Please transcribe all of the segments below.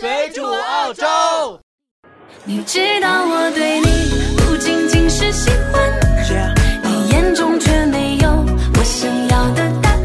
水煮澳洲。你知道我对你不仅仅是喜欢，你眼中却没有我想要的答案。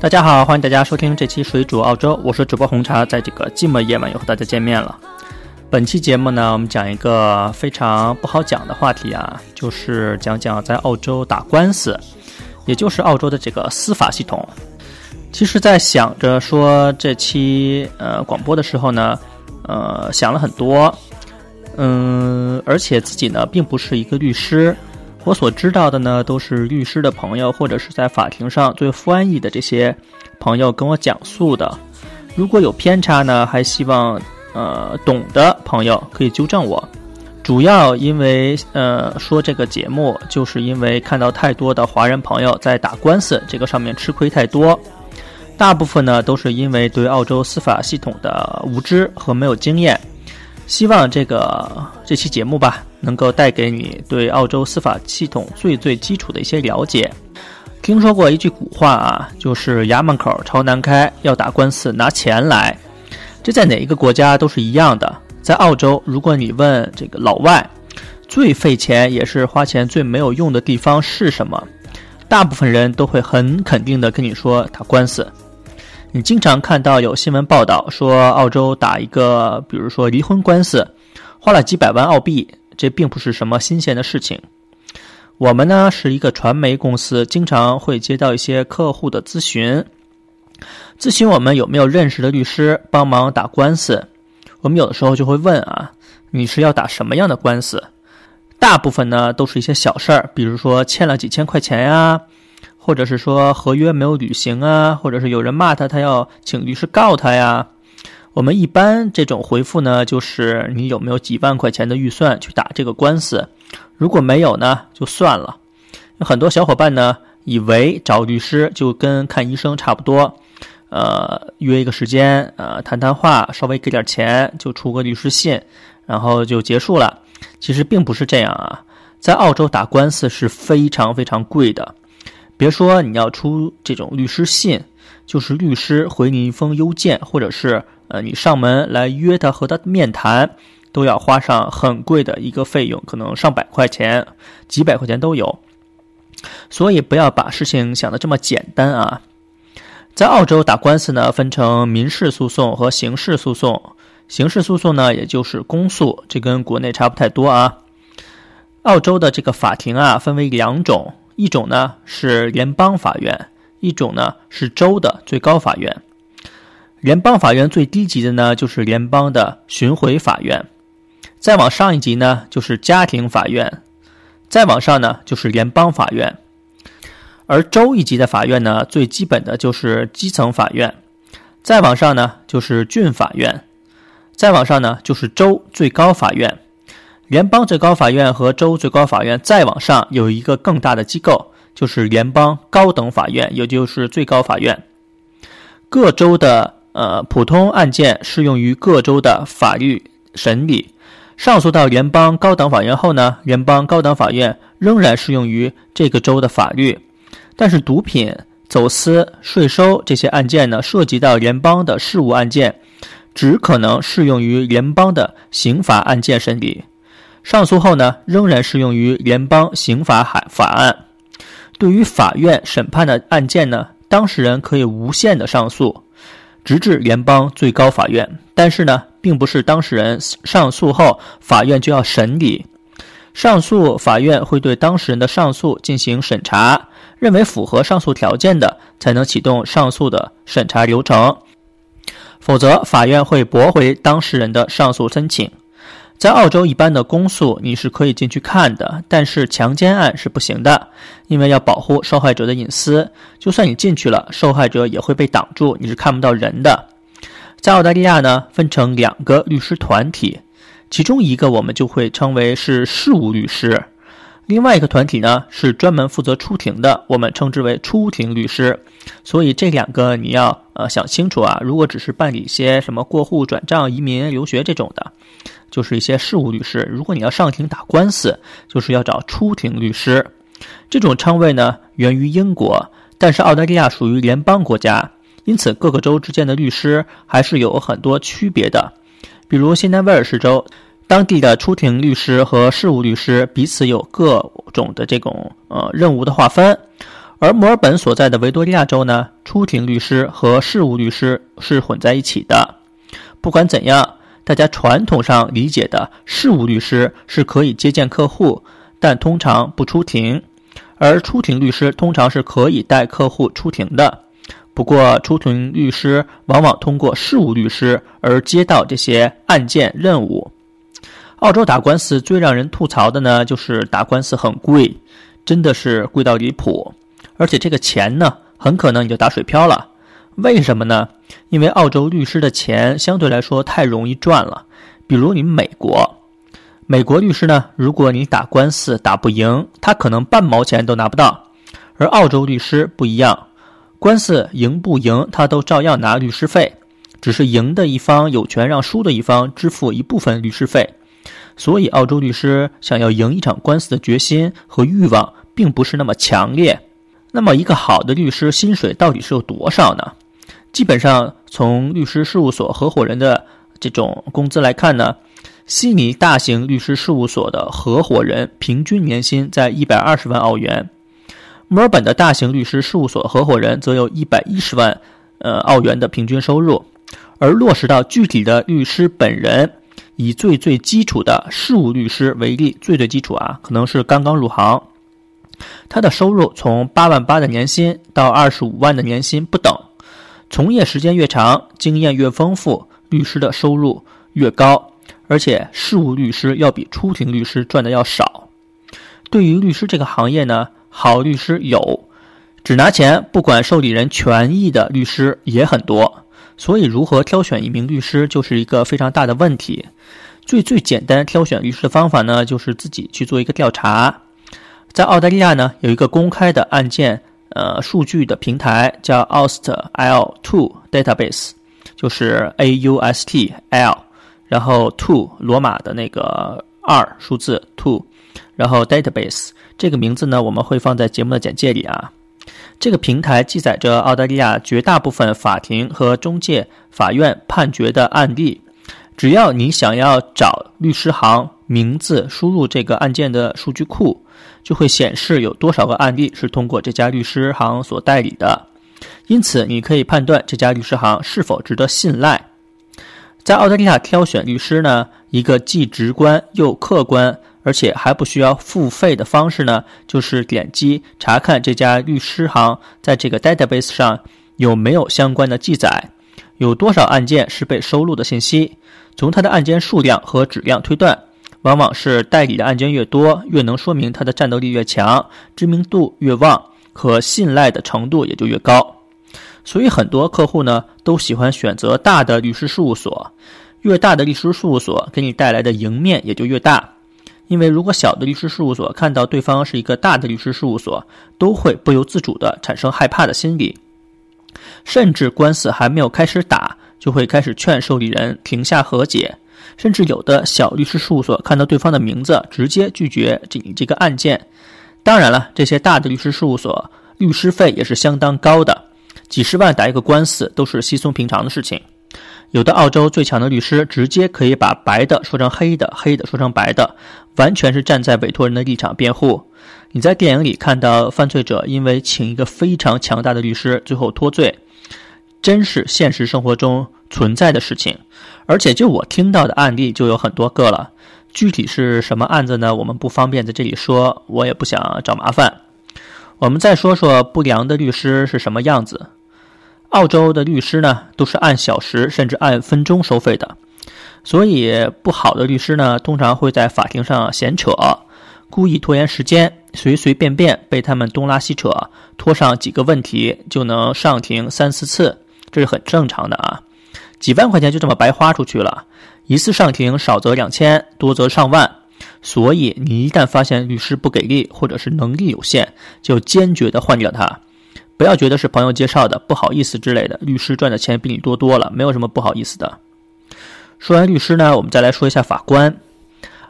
大家好，欢迎大家收听这期水煮澳洲，我是主播红茶，在这个寂寞夜晚又和大家见面了。本期节目呢，我们讲一个非常不好讲的话题啊，就是讲讲在澳洲打官司，也就是澳洲的这个司法系统。其实，在想着说这期呃广播的时候呢，呃想了很多，嗯，而且自己呢并不是一个律师，我所知道的呢都是律师的朋友或者是在法庭上做翻译的这些朋友跟我讲述的。如果有偏差呢，还希望呃懂的朋友可以纠正我。主要因为呃说这个节目，就是因为看到太多的华人朋友在打官司这个上面吃亏太多。大部分呢都是因为对澳洲司法系统的无知和没有经验。希望这个这期节目吧，能够带给你对澳洲司法系统最最基础的一些了解。听说过一句古话啊，就是衙门口朝南开，要打官司拿钱来。这在哪一个国家都是一样的。在澳洲，如果你问这个老外，最费钱也是花钱最没有用的地方是什么？大部分人都会很肯定的跟你说打官司。你经常看到有新闻报道说，澳洲打一个，比如说离婚官司，花了几百万澳币，这并不是什么新鲜的事情。我们呢是一个传媒公司，经常会接到一些客户的咨询，咨询我们有没有认识的律师帮忙打官司。我们有的时候就会问啊，你是要打什么样的官司？大部分呢都是一些小事儿，比如说欠了几千块钱呀。或者是说合约没有履行啊，或者是有人骂他，他要请律师告他呀。我们一般这种回复呢，就是你有没有几万块钱的预算去打这个官司？如果没有呢，就算了。有很多小伙伴呢，以为找律师就跟看医生差不多，呃，约一个时间，呃，谈谈话，稍微给点钱，就出个律师信，然后就结束了。其实并不是这样啊，在澳洲打官司是非常非常贵的。别说你要出这种律师信，就是律师回你一封邮件，或者是呃你上门来约他和他面谈，都要花上很贵的一个费用，可能上百块钱、几百块钱都有。所以不要把事情想的这么简单啊！在澳洲打官司呢，分成民事诉讼和刑事诉讼。刑事诉讼呢，也就是公诉，这跟国内差不太多啊。澳洲的这个法庭啊，分为两种。一种呢是联邦法院，一种呢是州的最高法院。联邦法院最低级的呢就是联邦的巡回法院，再往上一级呢就是家庭法院，再往上呢就是联邦法院。而州一级的法院呢，最基本的就是基层法院，再往上呢就是郡法院，再往上呢就是州最高法院。联邦最高法院和州最高法院再往上有一个更大的机构，就是联邦高等法院，也就是最高法院。各州的呃普通案件适用于各州的法律审理。上诉到联邦高等法院后呢，联邦高等法院仍然适用于这个州的法律。但是毒品、走私、税收这些案件呢，涉及到联邦的事务案件，只可能适用于联邦的刑法案件审理。上诉后呢，仍然适用于联邦刑法法法案。对于法院审判的案件呢，当事人可以无限的上诉，直至联邦最高法院。但是呢，并不是当事人上诉后，法院就要审理。上诉法院会对当事人的上诉进行审查，认为符合上诉条件的，才能启动上诉的审查流程。否则，法院会驳回当事人的上诉申请。在澳洲，一般的公诉你是可以进去看的，但是强奸案是不行的，因为要保护受害者的隐私。就算你进去了，受害者也会被挡住，你是看不到人的。在澳大利亚呢，分成两个律师团体，其中一个我们就会称为是事务律师，另外一个团体呢是专门负责出庭的，我们称之为出庭律师。所以这两个你要呃想清楚啊，如果只是办理一些什么过户、转账、移民、留学这种的。就是一些事务律师，如果你要上庭打官司，就是要找出庭律师。这种称谓呢，源于英国，但是澳大利亚属于联邦国家，因此各个州之间的律师还是有很多区别的。比如新南威尔士州，当地的出庭律师和事务律师彼此有各种的这种呃任务的划分，而墨尔本所在的维多利亚州呢，出庭律师和事务律师是混在一起的。不管怎样，大家传统上理解的事务律师是可以接见客户，但通常不出庭，而出庭律师通常是可以带客户出庭的。不过，出庭律师往往通过事务律师而接到这些案件任务。澳洲打官司最让人吐槽的呢，就是打官司很贵，真的是贵到离谱。而且这个钱呢，很可能你就打水漂了。为什么呢？因为澳洲律师的钱相对来说太容易赚了。比如你美国，美国律师呢，如果你打官司打不赢，他可能半毛钱都拿不到。而澳洲律师不一样。官司赢不赢，他都照样拿律师费，只是赢的一方有权让输的一方支付一部分律师费。所以，澳洲律师想要赢一场官司的决心和欲望并不是那么强烈。那么，一个好的律师薪水到底是有多少呢？基本上，从律师事务所合伙人的这种工资来看呢，悉尼大型律师事务所的合伙人平均年薪在一百二十万澳元。墨尔本的大型律师事务所合伙人则有一百一十万，呃，澳元的平均收入，而落实到具体的律师本人，以最最基础的事务律师为例，最最基础啊，可能是刚刚入行，他的收入从八万八的年薪到二十五万的年薪不等，从业时间越长，经验越丰富，律师的收入越高，而且事务律师要比出庭律师赚的要少。对于律师这个行业呢？好律师有，只拿钱不管受理人权益的律师也很多，所以如何挑选一名律师就是一个非常大的问题。最最简单挑选律师的方法呢，就是自己去做一个调查。在澳大利亚呢，有一个公开的案件呃数据的平台叫 AustL2 Database，就是 A U S T L，然后 two 罗马的那个二数字 two，然后 Database。这个名字呢，我们会放在节目的简介里啊。这个平台记载着澳大利亚绝大部分法庭和中介法院判决的案例。只要你想要找律师行名字，输入这个案件的数据库，就会显示有多少个案例是通过这家律师行所代理的。因此，你可以判断这家律师行是否值得信赖。在澳大利亚挑选律师呢，一个既直观又客观。而且还不需要付费的方式呢，就是点击查看这家律师行在这个 database 上有没有相关的记载，有多少案件是被收录的信息。从它的案件数量和质量推断，往往是代理的案件越多，越能说明他的战斗力越强，知名度越旺，可信赖的程度也就越高。所以很多客户呢都喜欢选择大的律师事务所，越大的律师事务所给你带来的赢面也就越大。因为如果小的律师事务所看到对方是一个大的律师事务所，都会不由自主地产生害怕的心理，甚至官司还没有开始打，就会开始劝受理人停下和解，甚至有的小律师事务所看到对方的名字，直接拒绝这这个案件。当然了，这些大的律师事务所律师费也是相当高的，几十万打一个官司都是稀松平常的事情。有的澳洲最强的律师直接可以把白的说成黑的，黑的说成白的，完全是站在委托人的立场辩护。你在电影里看到犯罪者因为请一个非常强大的律师最后脱罪，真是现实生活中存在的事情。而且就我听到的案例就有很多个了，具体是什么案子呢？我们不方便在这里说，我也不想找麻烦。我们再说说不良的律师是什么样子。澳洲的律师呢，都是按小时甚至按分钟收费的，所以不好的律师呢，通常会在法庭上闲扯，故意拖延时间，随随便便被他们东拉西扯，拖上几个问题就能上庭三四次，这是很正常的啊。几万块钱就这么白花出去了，一次上庭少则两千，多则上万，所以你一旦发现律师不给力或者是能力有限，就坚决的换掉他。不要觉得是朋友介绍的，不好意思之类的。律师赚的钱比你多多了，没有什么不好意思的。说完律师呢，我们再来说一下法官。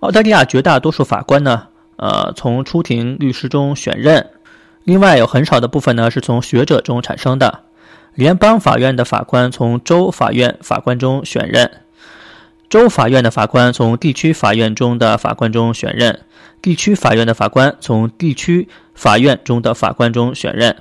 澳大利亚绝大多数法官呢，呃，从出庭律师中选任，另外有很少的部分呢是从学者中产生的。联邦法院的法官从州法院法官中选任。州法院的法官从地区法院中的法官中选任，地区法院的法官从地区法院中的法官中选任。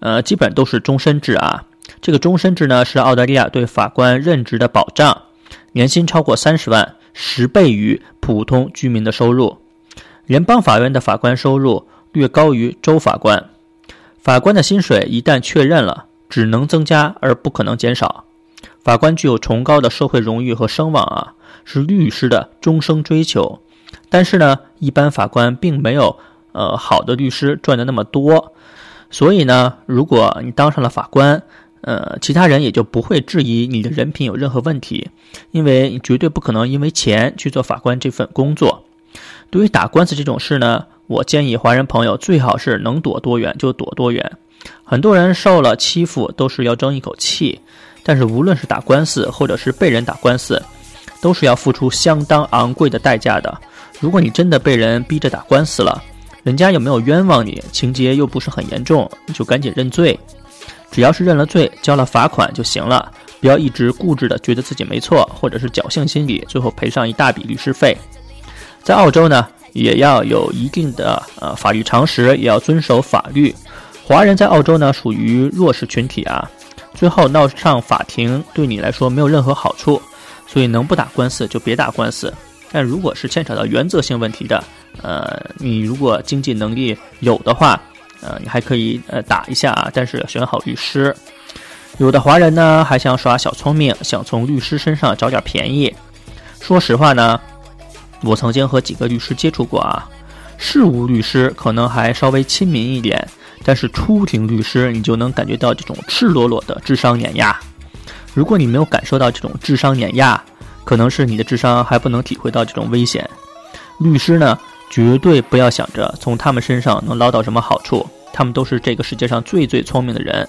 呃，基本都是终身制啊。这个终身制呢，是澳大利亚对法官任职的保障，年薪超过三十万，十倍于普通居民的收入。联邦法院的法官收入略高于州法官。法官的薪水一旦确认了，只能增加而不可能减少。法官具有崇高的社会荣誉和声望啊，是律师的终生追求。但是呢，一般法官并没有呃好的律师赚的那么多。所以呢，如果你当上了法官，呃，其他人也就不会质疑你的人品有任何问题，因为你绝对不可能因为钱去做法官这份工作。对于打官司这种事呢，我建议华人朋友最好是能躲多远就躲多远。很多人受了欺负都是要争一口气，但是无论是打官司或者是被人打官司，都是要付出相当昂贵的代价的。如果你真的被人逼着打官司了，人家有没有冤枉你？情节又不是很严重，你就赶紧认罪。只要是认了罪，交了罚款就行了。不要一直固执的觉得自己没错，或者是侥幸心理，最后赔上一大笔律师费。在澳洲呢，也要有一定的呃法律常识，也要遵守法律。华人在澳洲呢属于弱势群体啊，最后闹上法庭对你来说没有任何好处，所以能不打官司就别打官司。但如果是牵扯到原则性问题的，呃，你如果经济能力有的话，呃，你还可以呃打一下啊，但是要选好律师。有的华人呢还想耍小聪明，想从律师身上找点便宜。说实话呢，我曾经和几个律师接触过啊，事务律师可能还稍微亲民一点，但是出庭律师你就能感觉到这种赤裸裸的智商碾压。如果你没有感受到这种智商碾压，可能是你的智商还不能体会到这种危险。律师呢？绝对不要想着从他们身上能捞到什么好处，他们都是这个世界上最最聪明的人。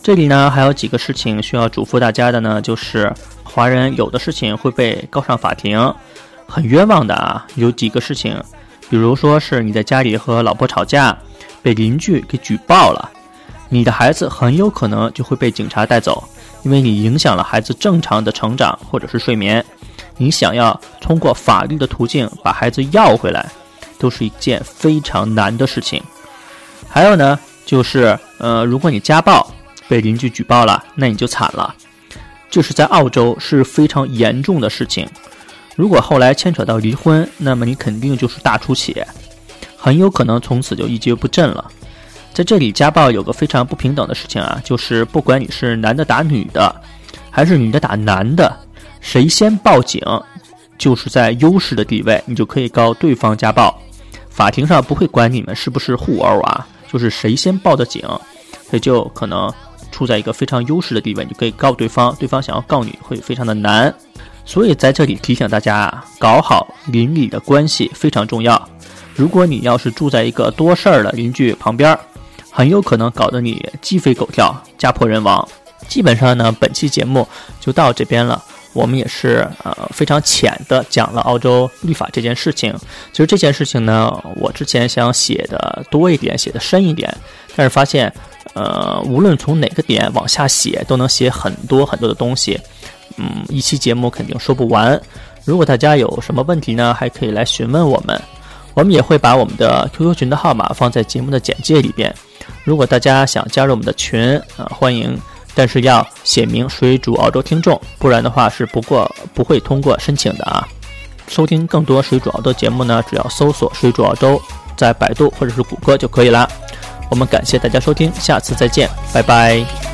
这里呢还有几个事情需要嘱咐大家的呢，就是华人有的事情会被告上法庭，很冤枉的啊。有几个事情，比如说是你在家里和老婆吵架，被邻居给举报了，你的孩子很有可能就会被警察带走，因为你影响了孩子正常的成长或者是睡眠，你想要通过法律的途径把孩子要回来。都是一件非常难的事情。还有呢，就是呃，如果你家暴被邻居举报了，那你就惨了。这是在澳洲是非常严重的事情。如果后来牵扯到离婚，那么你肯定就是大出血，很有可能从此就一蹶不振了。在这里，家暴有个非常不平等的事情啊，就是不管你是男的打女的，还是女的打男的，谁先报警，就是在优势的地位，你就可以告对方家暴。法庭上不会管你们是不是互殴啊，就是谁先报的警，这就可能处在一个非常优势的地位，你可以告对方，对方想要告你会非常的难。所以在这里提醒大家啊，搞好邻里的关系非常重要。如果你要是住在一个多事儿的邻居旁边儿，很有可能搞得你鸡飞狗跳、家破人亡。基本上呢，本期节目就到这边了。我们也是呃非常浅的讲了澳洲律法这件事情。其实这件事情呢，我之前想写的多一点，写的深一点，但是发现，呃，无论从哪个点往下写，都能写很多很多的东西。嗯，一期节目肯定说不完。如果大家有什么问题呢，还可以来询问我们。我们也会把我们的 QQ 群的号码放在节目的简介里边。如果大家想加入我们的群，啊，欢迎。但是要写明水煮澳洲听众，不然的话是不过不会通过申请的啊。收听更多水煮澳洲节目呢，只要搜索“水煮澳洲”在百度或者是谷歌就可以了。我们感谢大家收听，下次再见，拜拜。